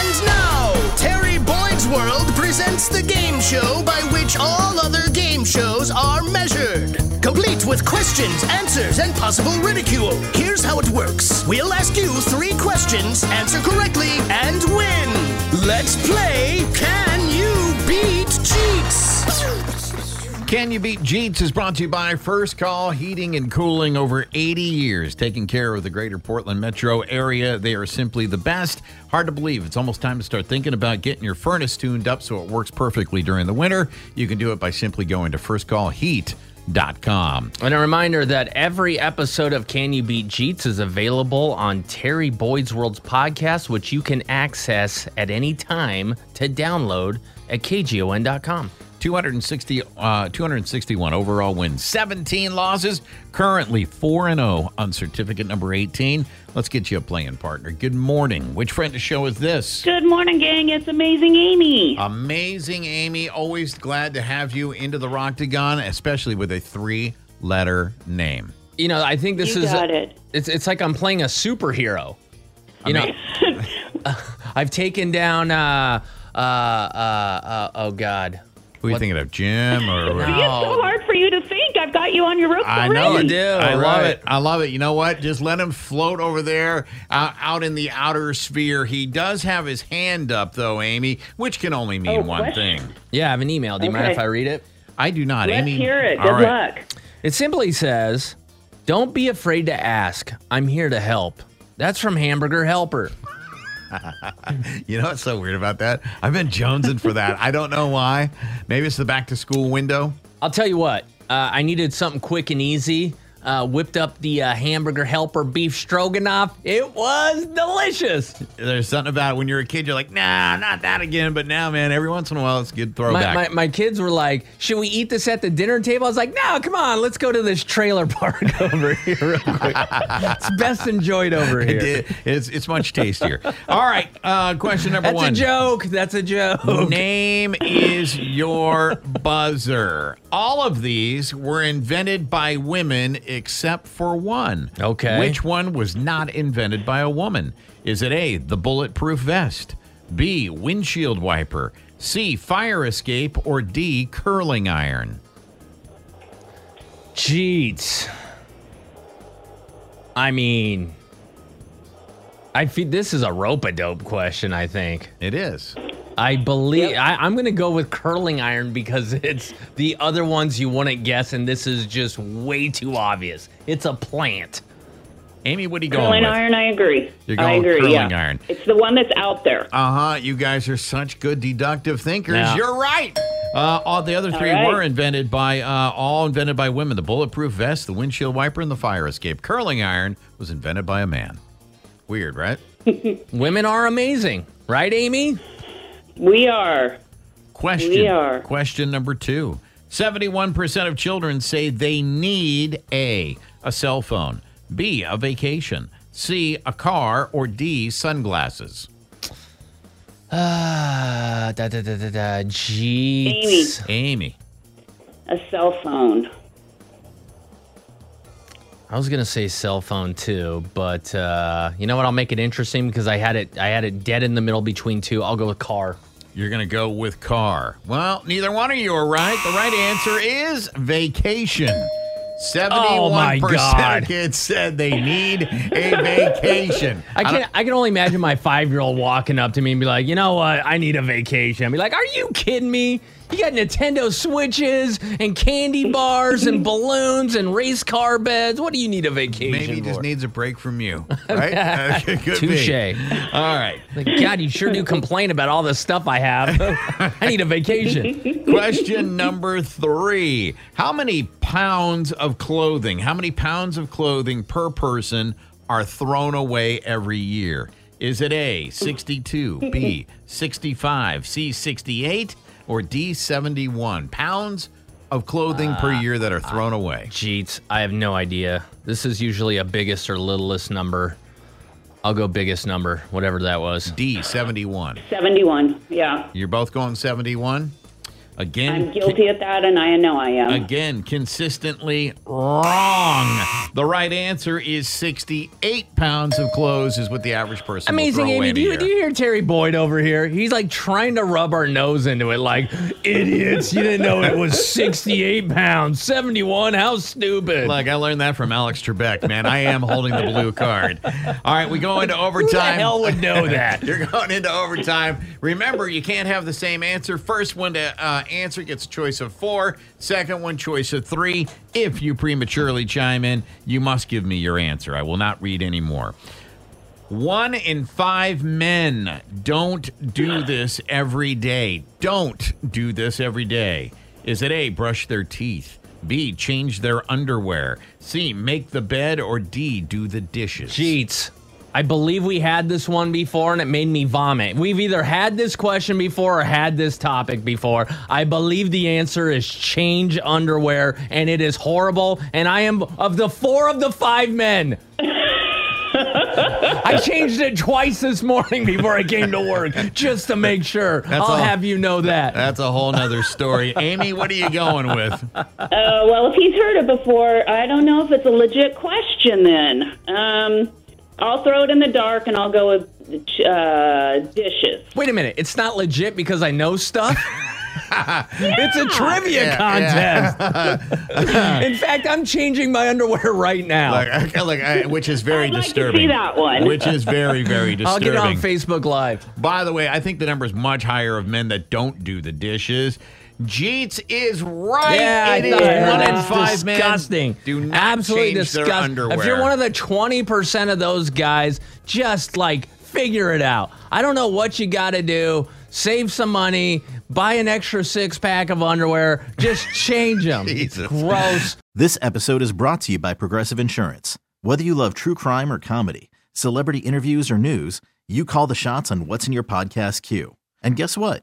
And now, Terry Boyd's World presents the game show by which all other game shows are measured. Complete with questions, answers, and possible ridicule. Here's how it works. We'll ask you three questions, answer correctly, and win. Let's play Can Can You Beat Jeets is brought to you by First Call Heating and Cooling over 80 years, taking care of the greater Portland metro area. They are simply the best. Hard to believe. It's almost time to start thinking about getting your furnace tuned up so it works perfectly during the winter. You can do it by simply going to firstcallheat.com. And a reminder that every episode of Can You Beat Jeets is available on Terry Boyd's World's podcast, which you can access at any time to download at kgon.com. 260, uh, 261 overall wins, 17 losses, currently 4 and 0 on certificate number 18. Let's get you a playing partner. Good morning. Which friend to show is this? Good morning, gang. It's Amazing Amy. Amazing, Amy. Always glad to have you into the Roctagon, especially with a three letter name. You know, I think this You is got it. It's it's like I'm playing a superhero. You know, I've taken down uh uh uh, uh oh god. Who are you thinking of, Jim or? No. It's so hard for you to think. I've got you on your ropes I already. know I do, I love it. I love it. You know what? Just let him float over there out, out in the outer sphere. He does have his hand up, though, Amy, which can only mean Oh, one question. thing. Yeah, I have an email. Do you mind if I read it? I do not, Let's Amy. hear it. Good right. luck. It simply says, "Don't be afraid to ask. I'm here to help." That's from Hamburger Helper. You know what's so weird about that? I've been jonesing for that. I don't know why. Maybe it's the back to school window. I'll tell you what. Uh, I needed something quick and easy. Uh, whipped up the uh, Hamburger Helper beef stroganoff. It was delicious. There's something about it when you're a kid, you're like, nah, not that again. But now, man, every once in a while, it's a good My, throwback. my, my kids were like, "Should we eat this at the dinner table?" I was like, "No, come on, let's go to this trailer park over here real quick. it's best enjoyed over here." It- it's, it's much tastier. All right. Uh, question number That's one. That's a joke. That's a joke. Name is your buzzer. All of these were invented by women except for one. Okay. Which one was not invented by a woman? Is it A, the bulletproof vest, B, windshield wiper, C, fire escape, or D, curling iron? Jeez. I mean, I feel this is a rope a dope question. I think. It is. I believe I, I'm going to go with curling iron because it's the other ones you wouldn't guess, and this is just way too obvious. It's a plant. Amy, what are you going with? Curling iron, I agree. You're I going with agree. curling yeah. iron. It's the one that's out there. Uh huh. You guys are such good deductive thinkers. Yeah. You're right. Uh, all the other three right. were invented by uh, all invented by women. The bulletproof vest, the windshield wiper, and the fire escape. Curling iron was invented by a man. Weird, right? Women are amazing, right, Amy? We are. Question. We are. Question number two. Seventy-one percent of children say they need a a cell phone, B a vacation, C a car, or D sunglasses. Uh, da da da da da. Jeez. Amy. A cell phone. I was gonna say cell phone too, but uh, you know what? I'll make it interesting because I had it. I had it dead in the middle between two. I'll go with car. You're going to go with car. Well, neither one of you are right. The right answer is vacation. 71% Oh, God. of kids said they need a vacation. I can I can only imagine my five year old walking up to me and be like, you know what? I need a vacation. I'd be like, are you kidding me? You got Nintendo Switches and candy bars and balloons and race car beds. What do you need a vacation Maybe he for? just needs a break from you, right? Touche. All right. Like, God, you sure do complain about all the stuff I have. I need a vacation. Question number three. How many pounds of clothing, how many pounds of clothing per person are thrown away every year? Is it A, 62, B, 65, C, 68, or D, 71 pounds of clothing per uh, year that are thrown away? Jeets, I have no idea. This is usually a biggest or littlest number. I'll go biggest number, whatever that was. D, 71. 71. Yeah. You're both going 71? Again, I'm guilty of that, and I know I am. Again, consistently wrong. The right answer is 68 pounds of clothes is what the average person Amazing, will throw Amy. in Do you, do you hear Terry Boyd over here? He's like trying to rub our nose into it, like, idiots, you didn't know it was 68 pounds, 71, how stupid. Look, I learned that from Alex Trebek, man. I am holding the blue card. All right, we go into Who the overtime. hell would know that? You're going into overtime. Remember, you can't have the same answer. First one to uh, answer gets a choice of four. Second one, choice of three. If you prematurely chime in, you must give me your answer. I will not read any more. One in five men don't do this every day. Don't do this every day. Is it A, brush their teeth? B, change their underwear? C, make the bed? Or D, do the dishes? Jeets. I believe we had this one before and it made me vomit. We've either had this question before or had this topic before. I believe the answer is change underwear and it is horrible. And I am of the four of the five men. I changed it twice this morning before I came to work just to make sure. I'll all. have you know that. That's a whole nother story. Amy, what are you going with? Uh, well, if he's heard it before, I don't know if it's a legit question then. Um, I'll throw it in the dark and I'll go with uh, dishes. Wait a minute. It's not legit because I know stuff? It's a trivia Yeah, contest. In fact, I'm changing my underwear right now. Like, like, I- which is very I'd like to disturbing. see that one. Which is very, very disturbing. I'll get on Facebook Live. By the way, I think the number is much higher of men that don't do the dishes. Jeets is right. Yeah, I It is thought I heard one in five It's men disgusting. Do not Absolutely change their disgusting. underwear. If you're one of the 20% of those guys, just like figure it out. I don't know what you got to do. Save some money, buy an extra six pack of underwear, just change them. Gross. This episode is brought to you by Progressive Insurance. Whether you love true crime or comedy, celebrity interviews or news, you call the shots on what's in your podcast queue. And guess what?